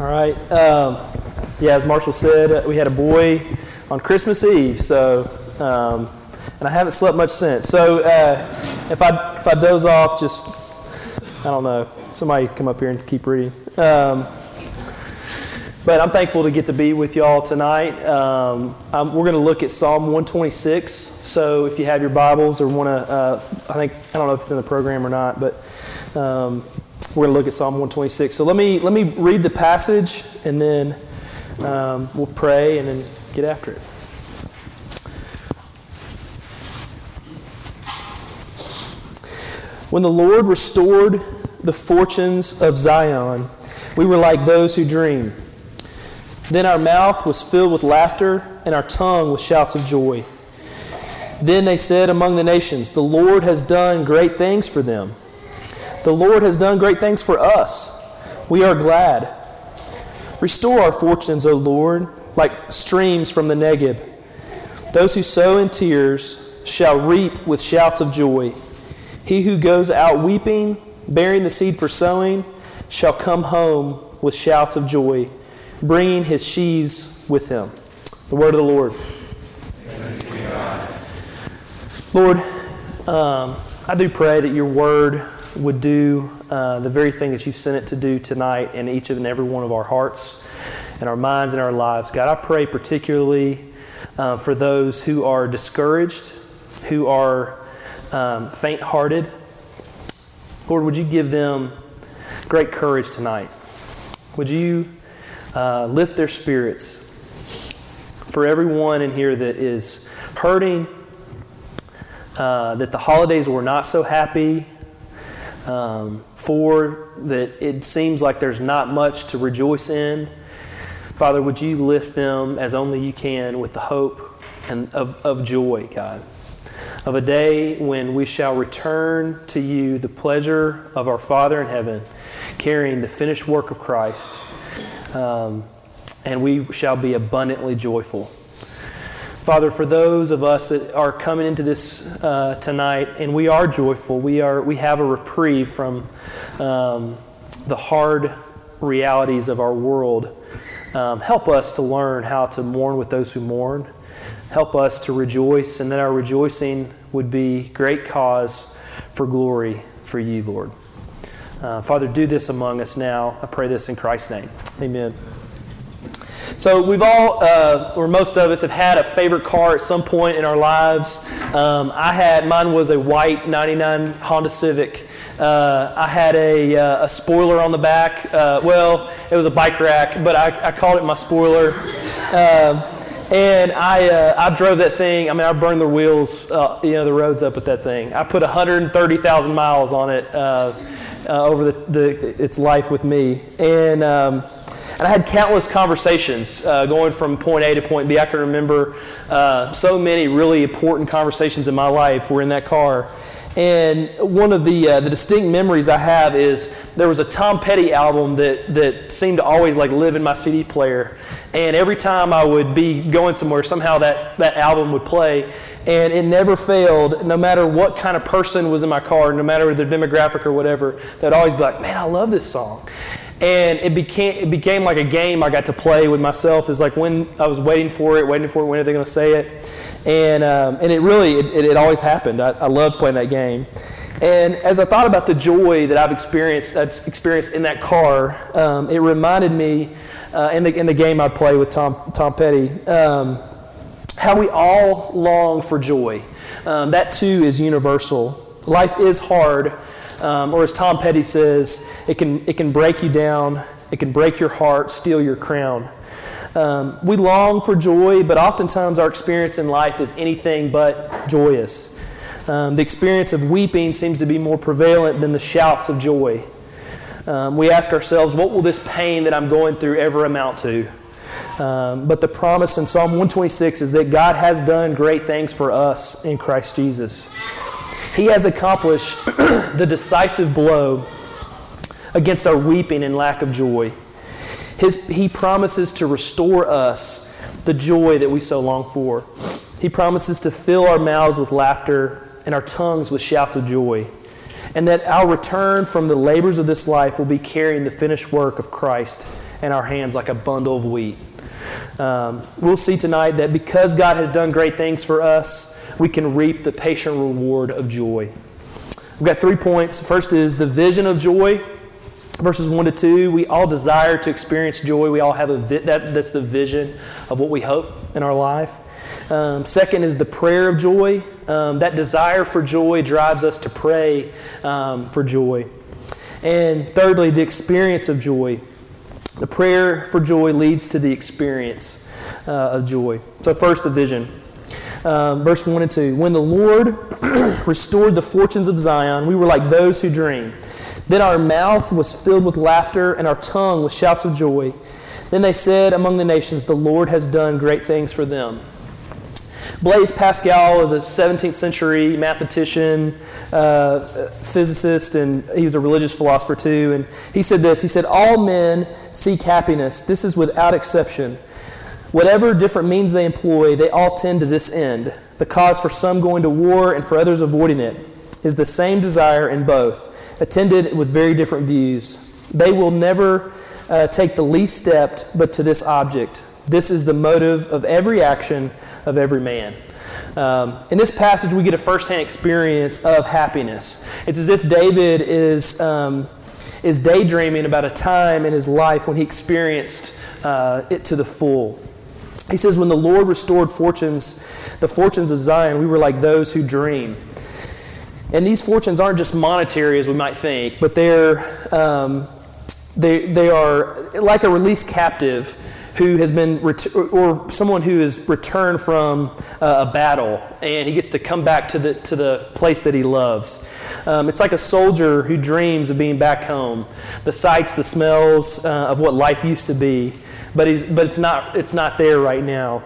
All right. Um, yeah, as Marshall said, we had a boy on Christmas Eve, so um, and I haven't slept much since. So uh, if I if I doze off, just I don't know. Somebody come up here and keep reading. Um, but I'm thankful to get to be with y'all tonight. Um, we're going to look at Psalm 126. So if you have your Bibles or want to, uh, I think I don't know if it's in the program or not, but um, we're going to look at Psalm 126. So let me let me read the passage, and then um, we'll pray, and then get after it. When the Lord restored the fortunes of Zion, we were like those who dream. Then our mouth was filled with laughter, and our tongue with shouts of joy. Then they said among the nations, The Lord has done great things for them. The Lord has done great things for us. We are glad. Restore our fortunes, O Lord, like streams from the Negeb. Those who sow in tears shall reap with shouts of joy. He who goes out weeping, bearing the seed for sowing, shall come home with shouts of joy, bringing his sheaves with him. The word of the Lord. Lord, um, I do pray that your word would do uh, the very thing that you've sent it to do tonight in each and every one of our hearts and our minds and our lives. God, I pray particularly uh, for those who are discouraged, who are um, faint hearted. Lord, would you give them great courage tonight? Would you uh, lift their spirits? For everyone in here that is hurting, uh, that the holidays were not so happy, um, for that it seems like there's not much to rejoice in. Father, would you lift them as only you can with the hope and of, of joy, God, of a day when we shall return to you the pleasure of our Father in heaven, carrying the finished work of Christ, um, and we shall be abundantly joyful. Father, for those of us that are coming into this uh, tonight, and we are joyful, we are we have a reprieve from um, the hard realities of our world. Um, help us to learn how to mourn with those who mourn. Help us to rejoice, and that our rejoicing would be great cause for glory for you, Lord. Uh, Father, do this among us now. I pray this in Christ's name. Amen. So we've all, uh, or most of us, have had a favorite car at some point in our lives. Um, I had mine was a white '99 Honda Civic. Uh, I had a, uh, a, spoiler on the back. Uh, well, it was a bike rack, but I, I called it my spoiler. Um, and I, uh, I drove that thing. I mean, I burned the wheels, uh, you know, the roads up with that thing. I put 130,000 miles on it over the, the, its life with me. And um, and I had countless conversations uh, going from point A to point B. I can remember uh, so many really important conversations in my life were in that car. And one of the, uh, the distinct memories I have is there was a Tom Petty album that, that seemed to always like live in my CD player. And every time I would be going somewhere, somehow that, that album would play. And it never failed, no matter what kind of person was in my car, no matter the demographic or whatever, they'd always be like, man, I love this song and it became it became like a game I got to play with myself. Is like when I was waiting for it, waiting for it, when are they going to say it? And um, and it really it, it, it always happened. I, I, loved playing that game. And as I thought about the joy that I've experienced, that's experienced in that car, um, it reminded me uh, in the in the game I play with Tom Tom Petty. Um, how we all long for joy. Um, that too is universal. Life is hard, um, or as Tom Petty says, it can, it can break you down, it can break your heart, steal your crown. Um, we long for joy, but oftentimes our experience in life is anything but joyous. Um, the experience of weeping seems to be more prevalent than the shouts of joy. Um, we ask ourselves, what will this pain that I'm going through ever amount to? Um, but the promise in Psalm 126 is that God has done great things for us in Christ Jesus. He has accomplished the decisive blow against our weeping and lack of joy. His, he promises to restore us the joy that we so long for. He promises to fill our mouths with laughter and our tongues with shouts of joy. And that our return from the labors of this life will be carrying the finished work of Christ in our hands like a bundle of wheat. Um, we'll see tonight that because God has done great things for us, we can reap the patient reward of joy. We've got three points. First is the vision of joy. Verses 1 to 2, we all desire to experience joy. We all have a vi- that, that's the vision of what we hope in our life. Um, second is the prayer of joy. Um, that desire for joy drives us to pray um, for joy. And thirdly, the experience of joy. The prayer for joy leads to the experience uh, of joy. So, first, the vision. Um, verse 1 and 2. When the Lord restored the fortunes of Zion, we were like those who dream. Then our mouth was filled with laughter, and our tongue with shouts of joy. Then they said among the nations, The Lord has done great things for them. Blaise Pascal is a 17th century mathematician, uh, physicist, and he was a religious philosopher too. And he said this He said, All men seek happiness. This is without exception. Whatever different means they employ, they all tend to this end. The cause for some going to war and for others avoiding it is the same desire in both attended with very different views. They will never uh, take the least step but to this object. This is the motive of every action of every man. Um, in this passage, we get a firsthand experience of happiness. It's as if David is, um, is daydreaming about a time in his life when he experienced uh, it to the full. He says, When the Lord restored fortunes, the fortunes of Zion, we were like those who dream. And these fortunes aren't just monetary as we might think, but they're, um, they, they are like a released captive who has been, ret- or someone who has returned from uh, a battle and he gets to come back to the, to the place that he loves. Um, it's like a soldier who dreams of being back home. The sights, the smells uh, of what life used to be, but, he's, but it's, not, it's not there right now.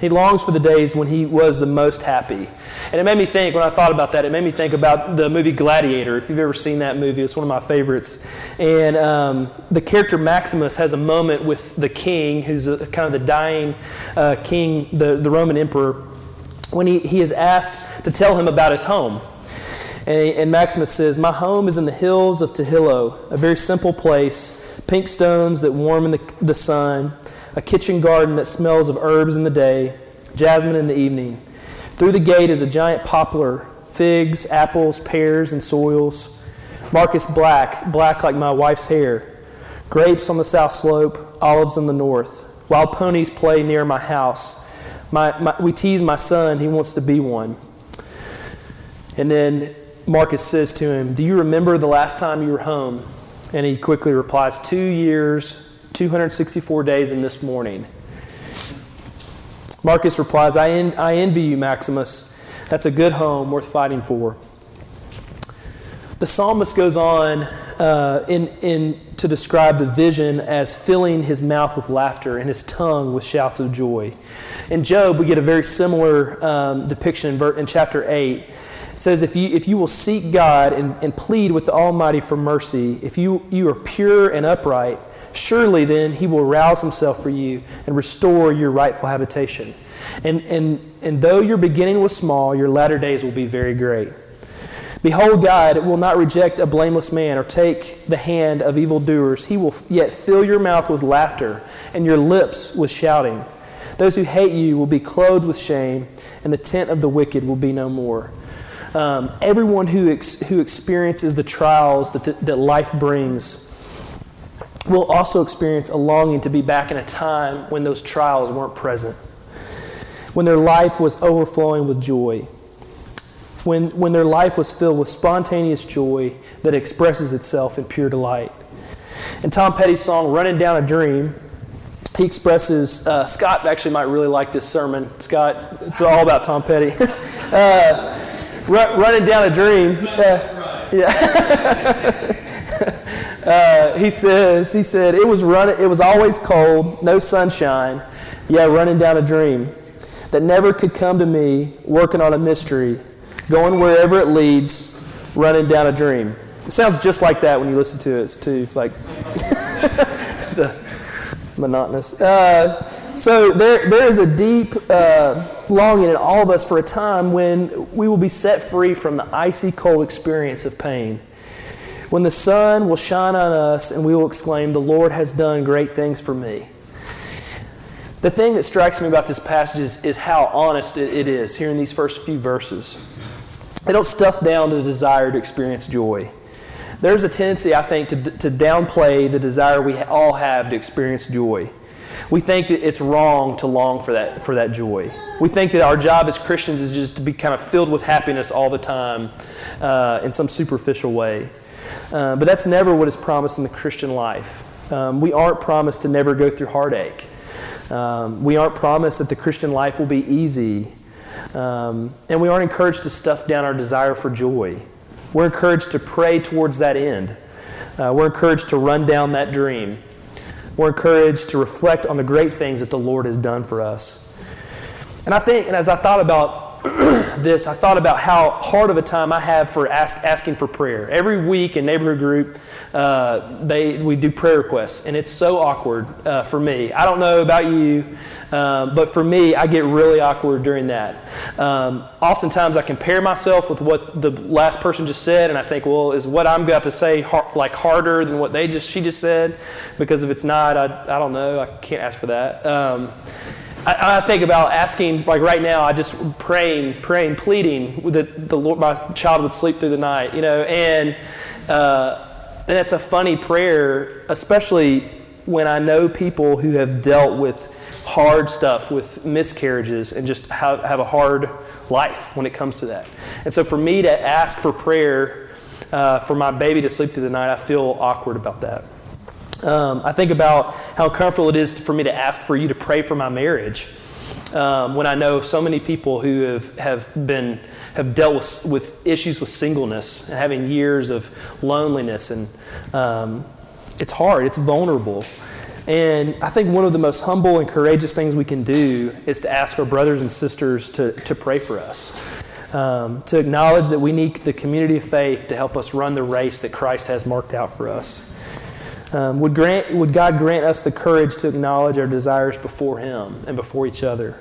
He longs for the days when he was the most happy. And it made me think, when I thought about that, it made me think about the movie Gladiator. If you've ever seen that movie, it's one of my favorites. And um, the character Maximus has a moment with the king, who's a, kind of the dying uh, king, the, the Roman emperor, when he, he is asked to tell him about his home. And, and Maximus says, My home is in the hills of Trujillo, a very simple place, pink stones that warm in the, the sun a kitchen garden that smells of herbs in the day, jasmine in the evening. Through the gate is a giant poplar, figs, apples, pears, and soils. Marcus black, black like my wife's hair. Grapes on the south slope, olives on the north. Wild ponies play near my house. My, my, we tease my son, he wants to be one. And then Marcus says to him, Do you remember the last time you were home? And he quickly replies, Two years, 264 days and this morning. Marcus replies, I, en- I envy you, Maximus. That's a good home worth fighting for. The psalmist goes on uh, in, in, to describe the vision as filling his mouth with laughter and his tongue with shouts of joy. In Job, we get a very similar um, depiction in, ver- in chapter 8. It says, if you, if you will seek God and, and plead with the Almighty for mercy, if you, you are pure and upright, Surely then he will rouse himself for you and restore your rightful habitation. And, and, and though your beginning was small, your latter days will be very great. Behold, God will not reject a blameless man or take the hand of evildoers. He will yet fill your mouth with laughter and your lips with shouting. Those who hate you will be clothed with shame, and the tent of the wicked will be no more. Um, everyone who, ex- who experiences the trials that, the, that life brings will also experience a longing to be back in a time when those trials weren't present, when their life was overflowing with joy, when, when their life was filled with spontaneous joy that expresses itself in pure delight. In Tom Petty's song, Running Down a Dream, he expresses, uh, Scott actually might really like this sermon. Scott, it's all about Tom Petty. uh, running Down a Dream. Uh, yeah. Uh, he says, he said, it was running, it was always cold, no sunshine, yeah, running down a dream that never could come to me, working on a mystery, going wherever it leads, running down a dream. It sounds just like that when you listen to it. It's too like the monotonous. Uh, so there, there is a deep uh, longing in all of us for a time when we will be set free from the icy cold experience of pain when the sun will shine on us and we will exclaim, The Lord has done great things for me. The thing that strikes me about this passage is, is how honest it, it is here in these first few verses. They don't stuff down the desire to experience joy. There's a tendency, I think, to, to downplay the desire we all have to experience joy. We think that it's wrong to long for that, for that joy. We think that our job as Christians is just to be kind of filled with happiness all the time uh, in some superficial way. Uh, but that's never what is promised in the Christian life. Um, we aren't promised to never go through heartache. Um, we aren't promised that the Christian life will be easy. Um, and we aren't encouraged to stuff down our desire for joy. We're encouraged to pray towards that end. Uh, we're encouraged to run down that dream. We're encouraged to reflect on the great things that the Lord has done for us. And I think, and as I thought about this, I thought about how hard of a time I have for ask, asking for prayer. Every week in neighborhood group, uh, they, we do prayer requests, and it's so awkward uh, for me. I don't know about you, uh, but for me, I get really awkward during that. Um, oftentimes, I compare myself with what the last person just said, and I think, well, is what I'm about to say har- like harder than what they just she just said? Because if it's not, I, I don't know. I can't ask for that. Um, I, I, think about asking, like right now, I just praying, praying, pleading that the Lord, my child would sleep through the night, you know, and uh, and it's a funny prayer, especially when I know people who have dealt with hard stuff, with miscarriages, and just have, have a hard life when it comes to that. And so for me to ask for prayer uh, for my baby to sleep through the night, I feel awkward about that. Um, I think about how comfortable it is for me to ask for you to pray for my marriage. Um, when I know so many people who have, have been have dealt with, with issues with singleness and having years of loneliness and um, it's hard it's vulnerable and i think one of the most humble and courageous things we can do is to ask our brothers and sisters to, to pray for us um, to acknowledge that we need the community of faith to help us run the race that christ has marked out for us um, would, grant, would God grant us the courage to acknowledge our desires before Him and before each other?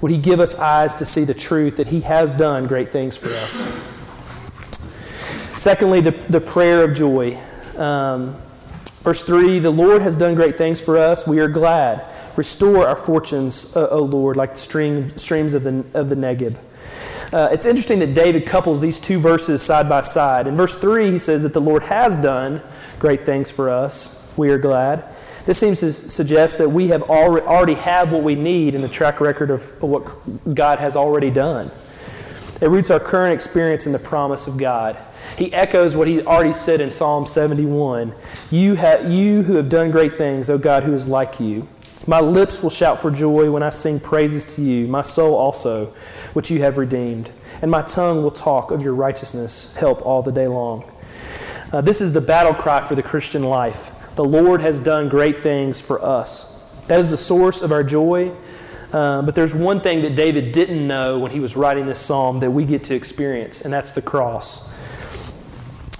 Would He give us eyes to see the truth that He has done great things for us? Secondly, the, the prayer of joy. Um, verse 3 The Lord has done great things for us. We are glad. Restore our fortunes, uh, O Lord, like the stream, streams of the, of the Negeb. Uh, it's interesting that David couples these two verses side by side. In verse 3, he says that the Lord has done great things for us. We are glad. This seems to suggest that we have already have what we need in the track record of what God has already done. It roots our current experience in the promise of God. He echoes what he already said in Psalm 71 You, have, you who have done great things, O God, who is like you. My lips will shout for joy when I sing praises to you, my soul also, which you have redeemed. And my tongue will talk of your righteousness, help all the day long. Uh, this is the battle cry for the Christian life. The Lord has done great things for us. That is the source of our joy. Uh, but there's one thing that David didn't know when he was writing this psalm that we get to experience, and that's the cross.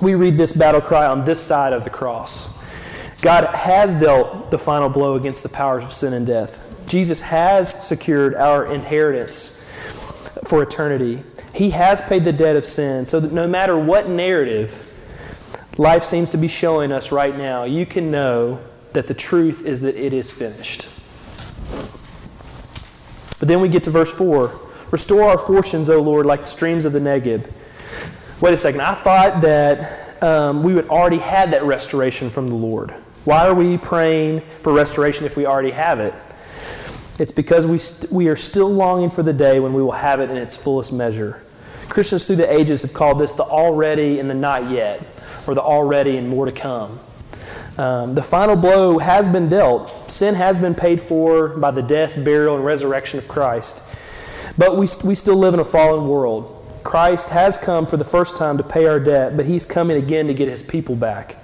We read this battle cry on this side of the cross. God has dealt the final blow against the powers of sin and death. Jesus has secured our inheritance for eternity. He has paid the debt of sin so that no matter what narrative life seems to be showing us right now, you can know that the truth is that it is finished. But then we get to verse 4 Restore our fortunes, O Lord, like the streams of the Negeb. Wait a second. I thought that um, we would already had that restoration from the Lord. Why are we praying for restoration if we already have it? It's because we, st- we are still longing for the day when we will have it in its fullest measure. Christians through the ages have called this the already and the not yet or the already and more to come. Um, the final blow has been dealt. Sin has been paid for by the death, burial, and resurrection of Christ. But we, we still live in a fallen world. Christ has come for the first time to pay our debt, but he's coming again to get his people back.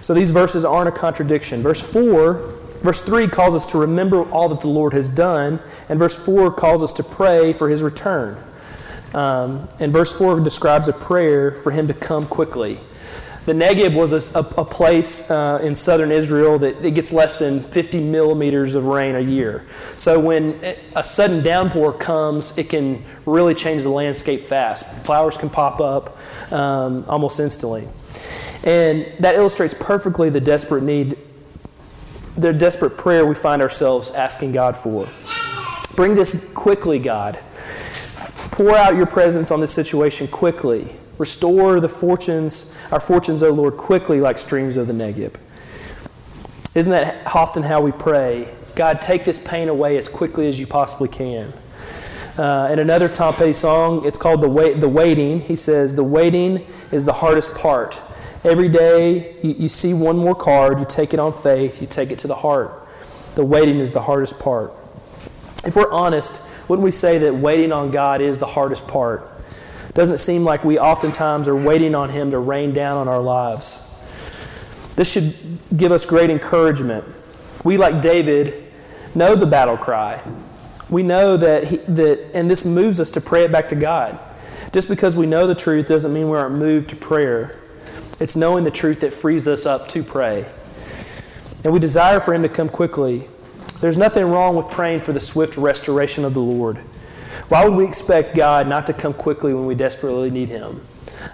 So these verses aren't a contradiction. Verse 4, verse 3 calls us to remember all that the Lord has done, and verse 4 calls us to pray for his return. Um, and verse 4 describes a prayer for him to come quickly. The Negev was a, a, a place uh, in southern Israel that it gets less than 50 millimeters of rain a year. So when a sudden downpour comes, it can really change the landscape fast. Flowers can pop up um, almost instantly. And that illustrates perfectly the desperate need, the desperate prayer we find ourselves asking God for. Bring this quickly, God. Pour out your presence on this situation quickly. Restore the fortunes, our fortunes, O Lord, quickly like streams of the Negeb. Isn't that often how we pray? God, take this pain away as quickly as you possibly can. Uh, in another Tom Petty song, it's called the, Wait, the Waiting. He says, The waiting is the hardest part. Every day you, you see one more card, you take it on faith, you take it to the heart. The waiting is the hardest part. If we're honest, wouldn't we say that waiting on God is the hardest part? Doesn't seem like we oftentimes are waiting on Him to rain down on our lives? This should give us great encouragement. We, like David, know the battle cry. We know that, he, that, and this moves us to pray it back to God. Just because we know the truth doesn't mean we aren't moved to prayer. It's knowing the truth that frees us up to pray. And we desire for Him to come quickly. There's nothing wrong with praying for the swift restoration of the Lord. Why would we expect God not to come quickly when we desperately need Him?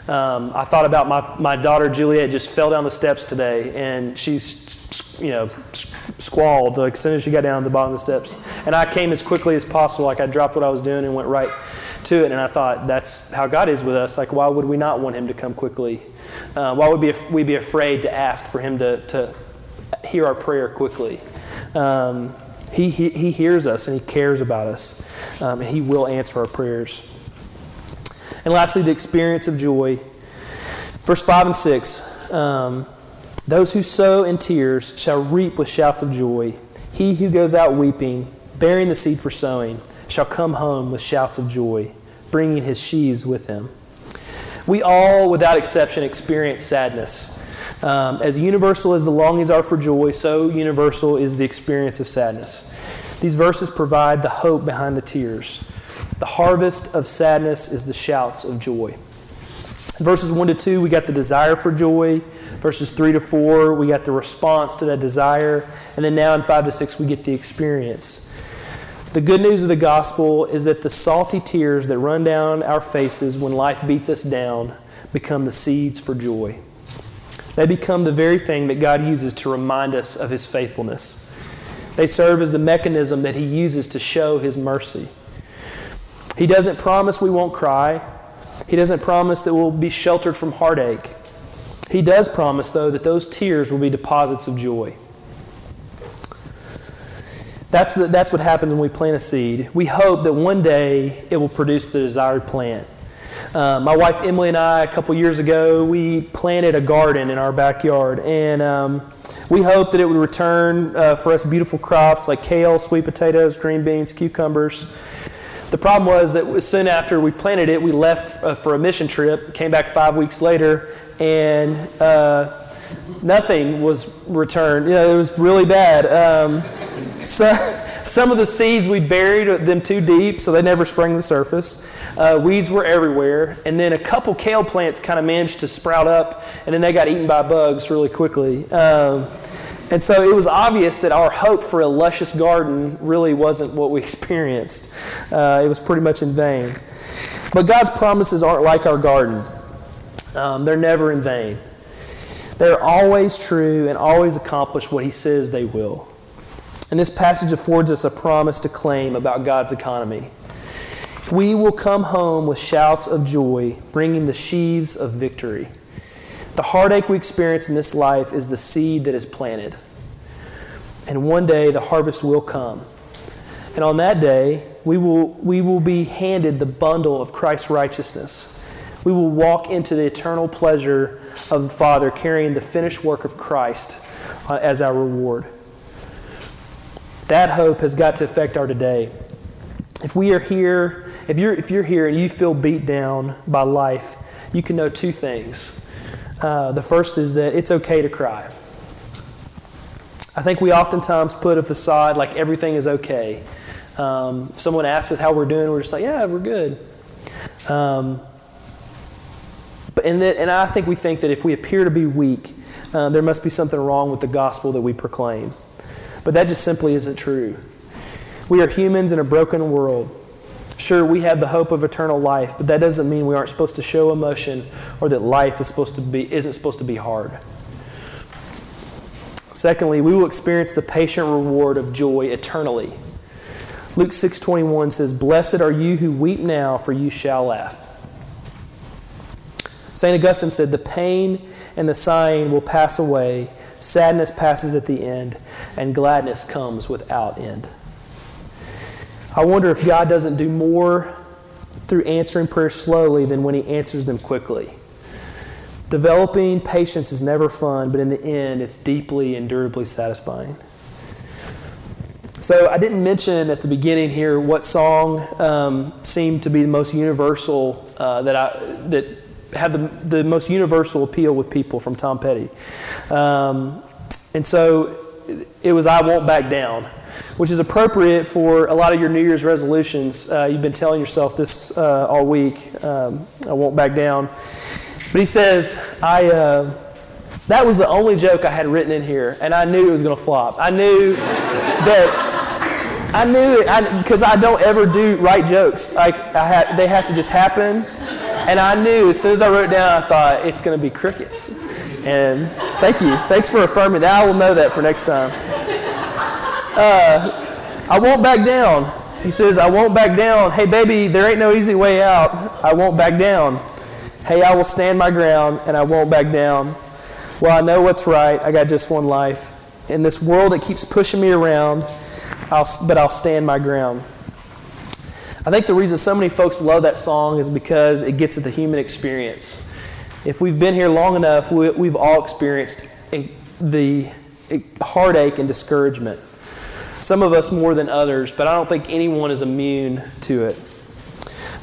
Um, I thought about my, my daughter Juliet just fell down the steps today, and she's you know squalled like as soon as she got down at the bottom of the steps. And I came as quickly as possible, like I dropped what I was doing and went right to it. And I thought that's how God is with us. Like why would we not want Him to come quickly? Uh, why would we, we be afraid to ask for Him to, to hear our prayer quickly? Um, he, he, he, hears us and He cares about us, um, and He will answer our prayers. And lastly, the experience of joy. Verse 5 and 6 um, Those who sow in tears shall reap with shouts of joy. He who goes out weeping, bearing the seed for sowing, shall come home with shouts of joy, bringing his sheaves with him. We all, without exception, experience sadness. Um, as universal as the longings are for joy, so universal is the experience of sadness. These verses provide the hope behind the tears. The harvest of sadness is the shouts of joy. Verses 1 to 2, we got the desire for joy. Verses 3 to 4, we got the response to that desire. And then now in 5 to 6, we get the experience. The good news of the gospel is that the salty tears that run down our faces when life beats us down become the seeds for joy. They become the very thing that God uses to remind us of His faithfulness. They serve as the mechanism that He uses to show His mercy. He doesn't promise we won't cry. He doesn't promise that we'll be sheltered from heartache. He does promise, though, that those tears will be deposits of joy. That's, the, that's what happens when we plant a seed. We hope that one day it will produce the desired plant. Uh, my wife Emily and I, a couple years ago, we planted a garden in our backyard, and um, we hoped that it would return uh, for us beautiful crops like kale, sweet potatoes, green beans, cucumbers. The problem was that soon after we planted it, we left uh, for a mission trip, came back five weeks later, and uh, nothing was returned. You know, it was really bad. Um, so, some of the seeds we buried them too deep, so they never sprang to the surface. Uh, weeds were everywhere, and then a couple kale plants kind of managed to sprout up, and then they got eaten by bugs really quickly. Um, and so it was obvious that our hope for a luscious garden really wasn't what we experienced. Uh, it was pretty much in vain. But God's promises aren't like our garden, um, they're never in vain. They're always true and always accomplish what He says they will. And this passage affords us a promise to claim about God's economy. We will come home with shouts of joy, bringing the sheaves of victory. The heartache we experience in this life is the seed that is planted. And one day the harvest will come. And on that day, we will, we will be handed the bundle of Christ's righteousness. We will walk into the eternal pleasure of the Father, carrying the finished work of Christ uh, as our reward. That hope has got to affect our today. If we are here, if you're, if you're here and you feel beat down by life, you can know two things. Uh, the first is that it's okay to cry. I think we oftentimes put a facade like everything is okay. Um, if someone asks us how we're doing, we're just like, yeah, we're good. Um, but and, that, and I think we think that if we appear to be weak, uh, there must be something wrong with the gospel that we proclaim. But that just simply isn't true. We are humans in a broken world. Sure, we have the hope of eternal life, but that doesn't mean we aren't supposed to show emotion or that life is supposed to be, isn't supposed to be hard. Secondly, we will experience the patient reward of joy eternally. Luke 6:21 says, "Blessed are you who weep now, for you shall laugh." St. Augustine said, "The pain and the sighing will pass away, sadness passes at the end, and gladness comes without end." I wonder if God doesn't do more through answering prayers slowly than when he answers them quickly. Developing patience is never fun, but in the end, it's deeply and durably satisfying. So, I didn't mention at the beginning here what song um, seemed to be the most universal uh, that I that had the, the most universal appeal with people from Tom Petty, um, and so it was "I Won't Back Down." Which is appropriate for a lot of your New Year's resolutions. Uh, you've been telling yourself this uh, all week. Um, I won't back down. But he says, I, uh, that was the only joke I had written in here, and I knew it was going to flop. I knew that, I knew it, because I, I, don't ever do write jokes. Like, I ha- they have to just happen. And I knew as soon as I wrote down, I thought, it's going to be crickets. And thank you. Thanks for affirming that. I will know that for next time. Uh, I won't back down. He says, I won't back down. Hey, baby, there ain't no easy way out. I won't back down. Hey, I will stand my ground and I won't back down. Well, I know what's right. I got just one life. In this world that keeps pushing me around, I'll, but I'll stand my ground. I think the reason so many folks love that song is because it gets at the human experience. If we've been here long enough, we, we've all experienced the heartache and discouragement. Some of us more than others, but I don't think anyone is immune to it.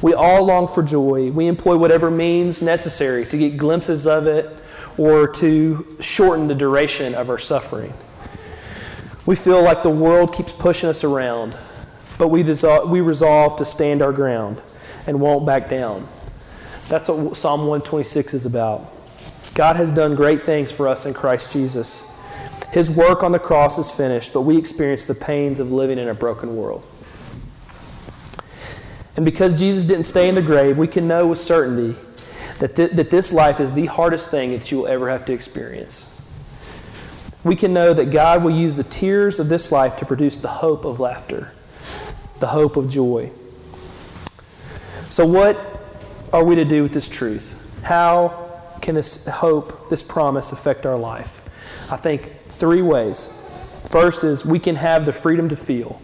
We all long for joy. We employ whatever means necessary to get glimpses of it or to shorten the duration of our suffering. We feel like the world keeps pushing us around, but we, we resolve to stand our ground and won't back down. That's what Psalm 126 is about. God has done great things for us in Christ Jesus. His work on the cross is finished, but we experience the pains of living in a broken world. And because Jesus didn't stay in the grave, we can know with certainty that, th- that this life is the hardest thing that you will ever have to experience. We can know that God will use the tears of this life to produce the hope of laughter, the hope of joy. So, what are we to do with this truth? How can this hope, this promise, affect our life? I think three ways. First is we can have the freedom to feel.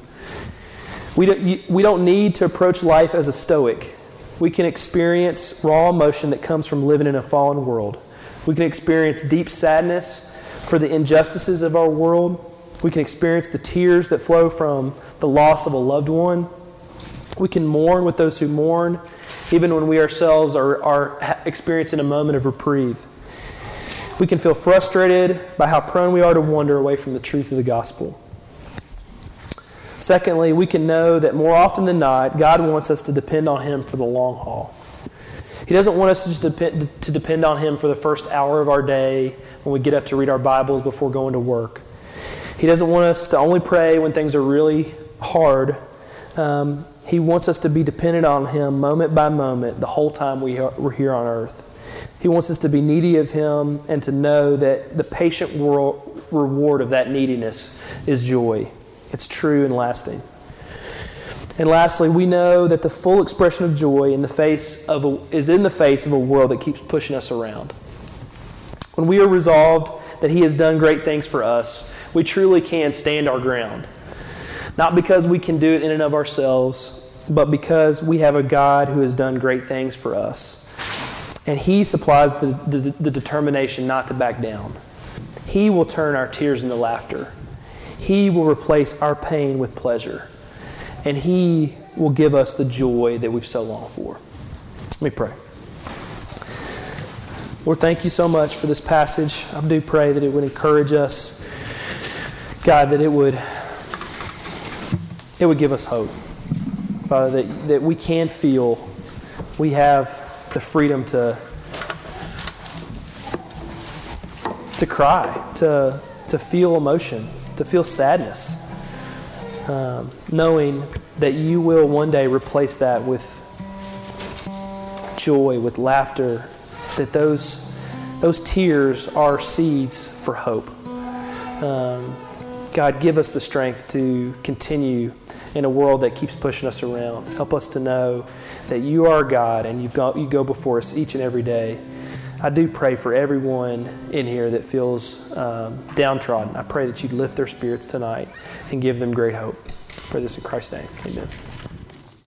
We don't, we don't need to approach life as a stoic. We can experience raw emotion that comes from living in a fallen world. We can experience deep sadness for the injustices of our world. We can experience the tears that flow from the loss of a loved one. We can mourn with those who mourn, even when we ourselves are, are experiencing a moment of reprieve. We can feel frustrated by how prone we are to wander away from the truth of the gospel. Secondly, we can know that more often than not, God wants us to depend on Him for the long haul. He doesn't want us to just depend, to depend on Him for the first hour of our day when we get up to read our Bibles before going to work. He doesn't want us to only pray when things are really hard. Um, he wants us to be dependent on Him moment by moment the whole time we are, we're here on earth. He wants us to be needy of Him and to know that the patient world, reward of that neediness is joy. It's true and lasting. And lastly, we know that the full expression of joy in the face of a, is in the face of a world that keeps pushing us around. When we are resolved that He has done great things for us, we truly can stand our ground. Not because we can do it in and of ourselves, but because we have a God who has done great things for us. And He supplies the, the, the determination not to back down. He will turn our tears into laughter. He will replace our pain with pleasure. And He will give us the joy that we've so longed for. Let me pray. Lord, thank you so much for this passage. I do pray that it would encourage us. God, that it would it would give us hope. Father, that, that we can feel we have the freedom to to cry, to, to feel emotion, to feel sadness. um, knowing that you will one day replace that with joy, with laughter, that those, those tears are seeds for hope. Um, God, give us the strength to continue in a world that keeps pushing us around. Help us to know that you are God and you've got, you go before us each and every day. I do pray for everyone in here that feels um, downtrodden. I pray that you'd lift their spirits tonight and give them great hope. For this in Christ's name, amen.